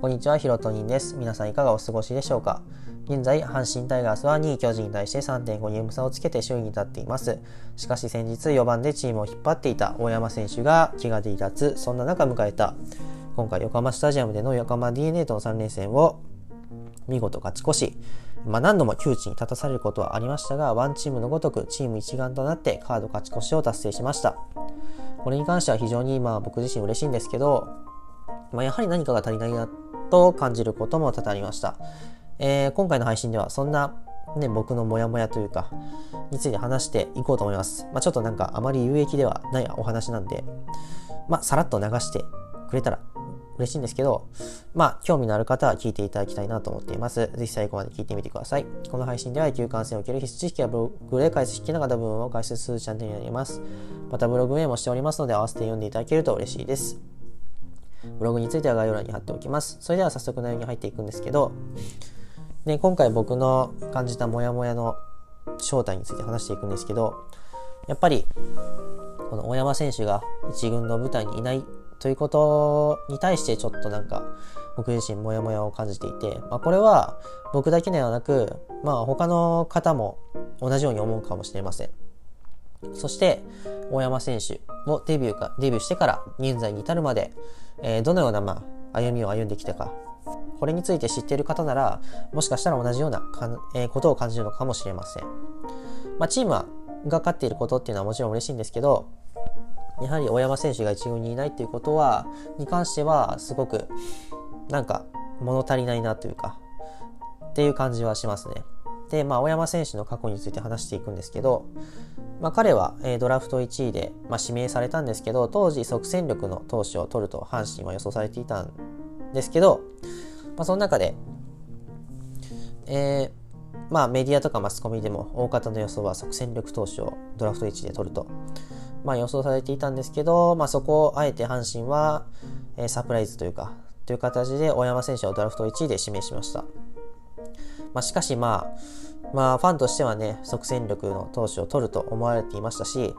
こんにちは、ひろとにんです。皆さんいかがお過ごしでしょうか？現在、阪神タイガースは2位巨人に対して3.5ゲーム差をつけて首位に立っています。しかし先日4番でチームを引っ張っていた大山選手が怪我で離脱、そんな中迎えた今回横浜スタジアムでの横浜 DNA との3連戦を見事勝ち越し、まあ、何度も窮地に立たされることはありましたが、ワンチームのごとくチーム一丸となってカード勝ち越しを達成しました。これに関しては非常にまあ僕自身嬉しいんですけど、まあ、やはり何かが足りないなと感じることも多々ありました。えー、今回の配信ではそんなね、僕のモヤモヤというか、について話していこうと思います。まあ、ちょっとなんかあまり有益ではないお話なんで、まあ、さらっと流してくれたら嬉しいんですけど、まあ、興味のある方は聞いていただきたいなと思っています。ぜひ最後まで聞いてみてください。この配信では野球観戦を受ける必須知識やブログで解説聞きながら部分を解説するチャンネルになります。またブログ名もしておりますので、合わせて読んでいただけると嬉しいです。ブログについては概要欄に貼っておきます。それでは早速内容に入っていくんですけど、で今回僕の感じたモヤモヤの正体について話していくんですけど、やっぱりこの大山選手が1軍の舞台にいないということに対してちょっとなんか僕自身モヤモヤを感じていて、まあ、これは僕だけではなく、まあ、他の方も同じように思うかもしれません。そして、大山選手をデビューか、デビューしてから現在に至るまで、えー、どのような、まあ、歩みを歩んできたか、これについて知っている方なら、もしかしたら同じようなかん、えー、ことを感じるのかもしれません。まあ、チームが勝っていることっていうのはもちろん嬉しいんですけど、やはり大山選手が一軍にいないっていうことは、に関しては、すごく、なんか、物足りないなというか、っていう感じはしますね。で、まあ、大山選手の過去について話していくんですけど、まあ、彼は、え、ドラフト1位で、まあ、指名されたんですけど、当時即戦力の投手を取ると阪神は予想されていたんですけど、まあ、その中で、えー、まあ、メディアとかマスコミでも大方の予想は即戦力投手をドラフト1位で取ると、まあ、予想されていたんですけど、まあ、そこをあえて阪神は、えー、サプライズというか、という形で大山選手をドラフト1位で指名しました。まあ、しかしまあ、まあ、ファンとしてはね、即戦力の投手を取ると思われていましたし、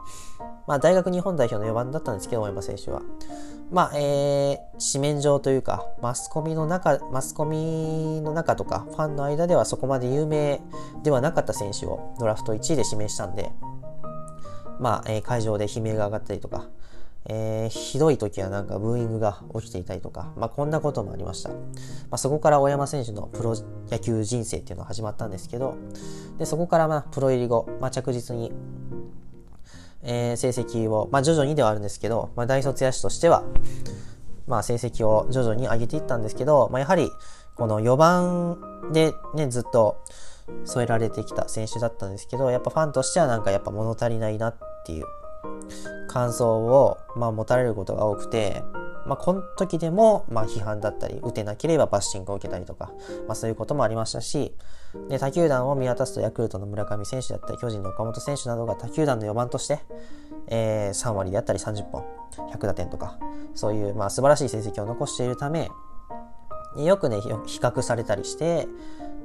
まあ、大学日本代表の4番だったんですけど、大山選手は。まあ、えー、紙面上というか、マスコミの中、マスコミの中とか、ファンの間ではそこまで有名ではなかった選手をドラフト1位で指名したんで、まあ、えー、会場で悲鳴が上がったりとか、えー、ひどい時はなんかブーイングが起きていたりとか、まあ、こんなこともありました。まあ、そこから大山選手のプロ野球人生っていうのが始まったんですけど、でそこからまあプロ入り後、まあ、着実に、えー、成績を、まあ、徐々にではあるんですけど、まあ、大卒野手としては、まあ、成績を徐々に上げていったんですけど、まあ、やはりこの4番でね、ずっと添えられてきた選手だったんですけど、やっぱファンとしてはなんかやっぱ物足りないなっていう感想を、まあ、持たれることが多くて、まあ、この時でも、まあ、批判だったり、打てなければバッシングを受けたりとか、まあ、そういうこともありましたし、で他球団を見渡すとヤクルトの村上選手だったり、巨人の岡本選手などが他球団の4番として、えー、3割であったり30本、100打点とか、そういう、まあ、素晴らしい成績を残しているため、よくね、比較されたりして、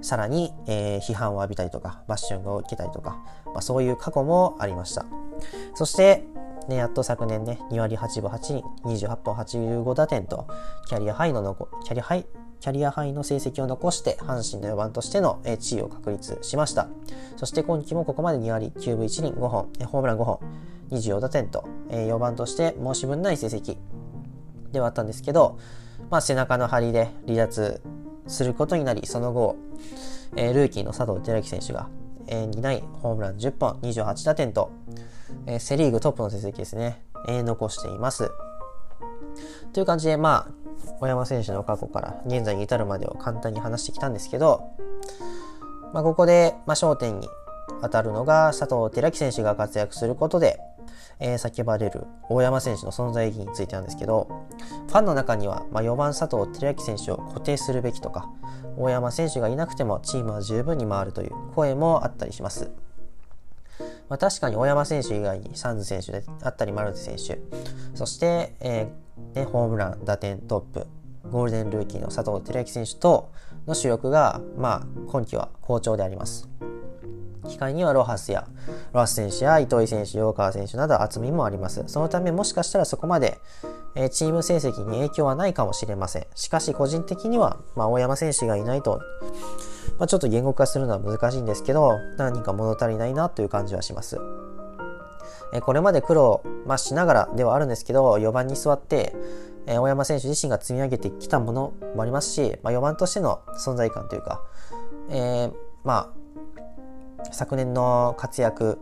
さらに、えー、批判を浴びたりとか、バッシングを受けたりとか、まあ、そういう過去もありました。そして、ね、やっと昨年ね、2割8分8厘、28本85打点と、キャリアハイののキャリアハイ、キャリアハイの成績を残して、阪神の4番としての地位を確立しました。そして今季もここまで2割9分1厘5本、ホームラン5本、24打点と、4番として申し分ない成績ではあったんですけど、まあ、背中の張りで離脱することになり、その後、えー、ルーキーの佐藤輝明選手が、えー、担い、ホームラン10本、28打点と、えー、セ・リーグトップの成績ですね、えー、残しています。という感じで、まあ、小山選手の過去から現在に至るまでを簡単に話してきたんですけど、まあ、ここで、まあ、焦点に当たるのが佐藤輝明選手が活躍することで、えー、叫ばれる大山選手の存在意義についてなんですけど、ファンの中には、まあ、4番佐藤輝明選手を固定するべきとか、大山選手がいなくてもチームは十分に回るという声もあったりします。まあ、確かに大山選手以外にサンズ選手であったりマルテ選手、そして、えーね、ホームラン、打点トップ、ゴールデンルーキーの佐藤輝明選手との主力が、まあ、今季は好調であります。機械にはロハスや、ロハス選手や糸井選手、洋川選手など厚みもあります。そのためもしかしたらそこまで、えチーム成績に影響はないかもしれません。しかし個人的には、まあ、大山選手がいないと、まあ、ちょっと言語化するのは難しいんですけど、何か物足りないなという感じはします。えこれまで苦労、まあ、しながらではあるんですけど、4番に座って、え大山選手自身が積み上げてきたものもありますし、まあ、4番としての存在感というか、えー、まあ、昨年の活躍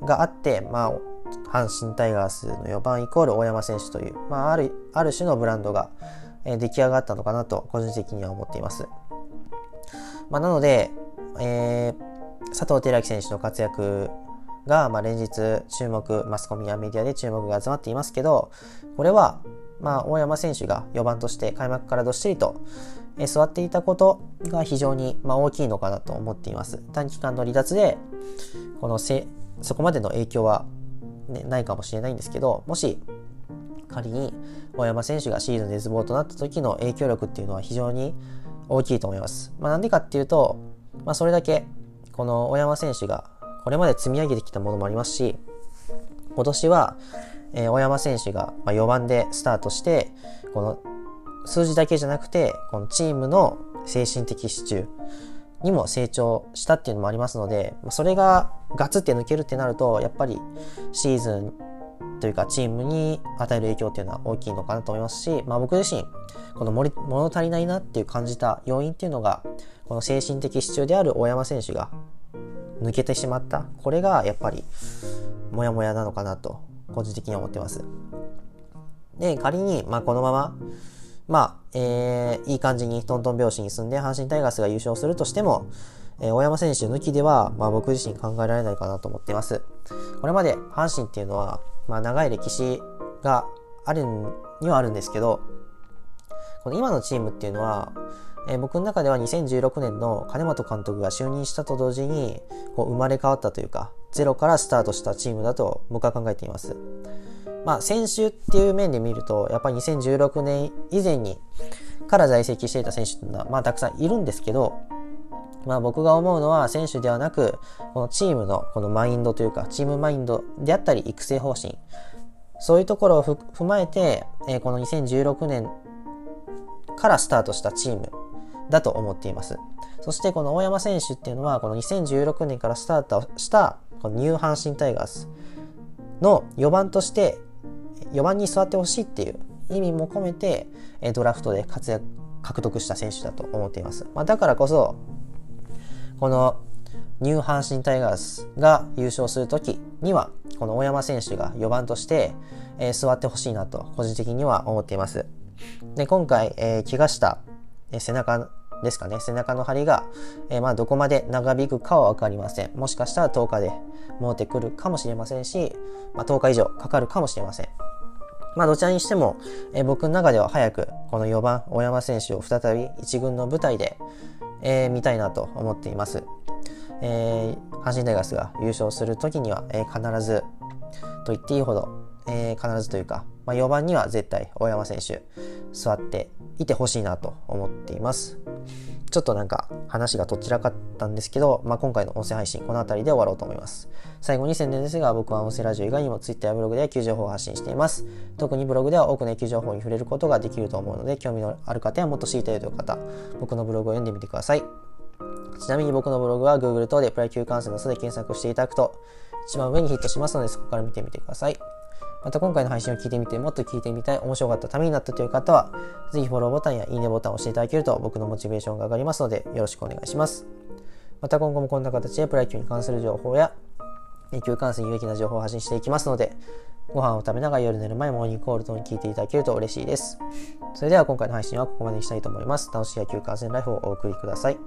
があって、まあ、阪神タイガースの4番イコール大山選手という、まあ、あるある種のブランドが、え、出来上がったのかなと個人的には思っています。まあ、なので、えー、佐藤輝明選手の活躍が、まあ、連日注目、マスコミやメディアで注目が集まっていますけど、これは、まあ、大山選手が4番として開幕からどっしりと、え座っていたことが非常に、まあ、大きいのかなと思っています。短期間の離脱で、このせ、そこまでの影響は、ね、ないかもしれないんですけど、もし、仮に大山選手がシーズンでズボーとなった時の影響力っていうのは非常に大きいと思います。まあ、なんでかっていうと、まあ、それだけ、この大山選手がこれまで積み上げてきたものもありますし、今年は、えー、大山選手が、ま、4番でスタートして、この数字だけじゃなくて、このチームの精神的支柱にも成長したっていうのもありますので、それがガツって抜けるってなると、やっぱりシーズンというかチームに与える影響っていうのは大きいのかなと思いますし、まあ、僕自身、この物足りないなっていう感じた要因っていうのが、この精神的支柱である大山選手が抜けてしまった。これがやっぱり、モヤモヤなのかなと、個人的に思ってます。で、仮に、まあ、このまま、まあ、えー、いい感じにトントン拍子に進んで、阪神タイガースが優勝するとしても、えー、大山選手抜きでは、まあ、僕自身考えられないかなと思っています。これまで阪神っていうのは、まあ、長い歴史があるにはあるんですけど、この今のチームっていうのは、えー、僕の中では2016年の金本監督が就任したと同時にこう生まれ変わったというかゼロからスタートしたチームだと僕は考えています。まあ、先週っていう面で見るとやっぱり2016年以前にから在籍していた選手っていうのは、まあ、たくさんいるんですけど、まあ、僕が思うのは選手ではなくこのチームのこのマインドというかチームマインドであったり育成方針そういうところを踏まえて、えー、この2016年からスタートしたチームだと思っています。そしてこの大山選手っていうのはこの2016年からスタートしたこのニュー阪神タイガースの4番として4番に座ってほしいっていう意味も込めてドラフトで活躍獲得した選手だと思っています。まあ、だからこそこのニュー阪神タイガースが優勝する時にはこの大山選手が4番として、え、座ってほしいなと個人的には思っています。で今回、えー、怪我した、え、背中ですかね、背中の張りが、えー、まあどこまで長引くかは分かりません。もしかしたら10日で戻ってくるかもしれませんし、まあ、10日以上かかるかもしれません。まあどちらにしても、えー、僕の中では早くこの4番大山選手を再び1軍の舞台で、えー、見たいなと思っています。えー、阪神タイガースが優勝する時には、えー、必ずと言っていいほど、えー、必ずというか、まあ、4番には絶対大山選手座っていてほしいなと思っています。ちょっとなんか話がどちらかったんですけど、まあ、今回の音声配信この辺りで終わろうと思います。最後に宣伝ですが、僕は音声ラジオ以外にも Twitter やブログで野球情報を発信しています。特にブログでは多くの野球情報に触れることができると思うので、興味のある方やもっと知りたいという方、僕のブログを読んでみてください。ちなみに僕のブログは Google 等でプロ野球観戦の素で検索していただくと、一番上にヒットしますので、そこから見てみてください。また今回の配信を聞いてみて、もっと聞いてみたい、面白かったためになったという方は、ぜひフォローボタンやいいねボタンを押していただけると僕のモチベーションが上がりますので、よろしくお願いします。また今後もこんな形でプロ野球に関する情報や、野球観戦有益な情報を発信していきますので、ご飯を食べながら夜寝る前、モーニングコール等に聞いていただけると嬉しいです。それでは今回の配信はここまでにしたいと思います。楽しい野球観戦ライフをお送りください。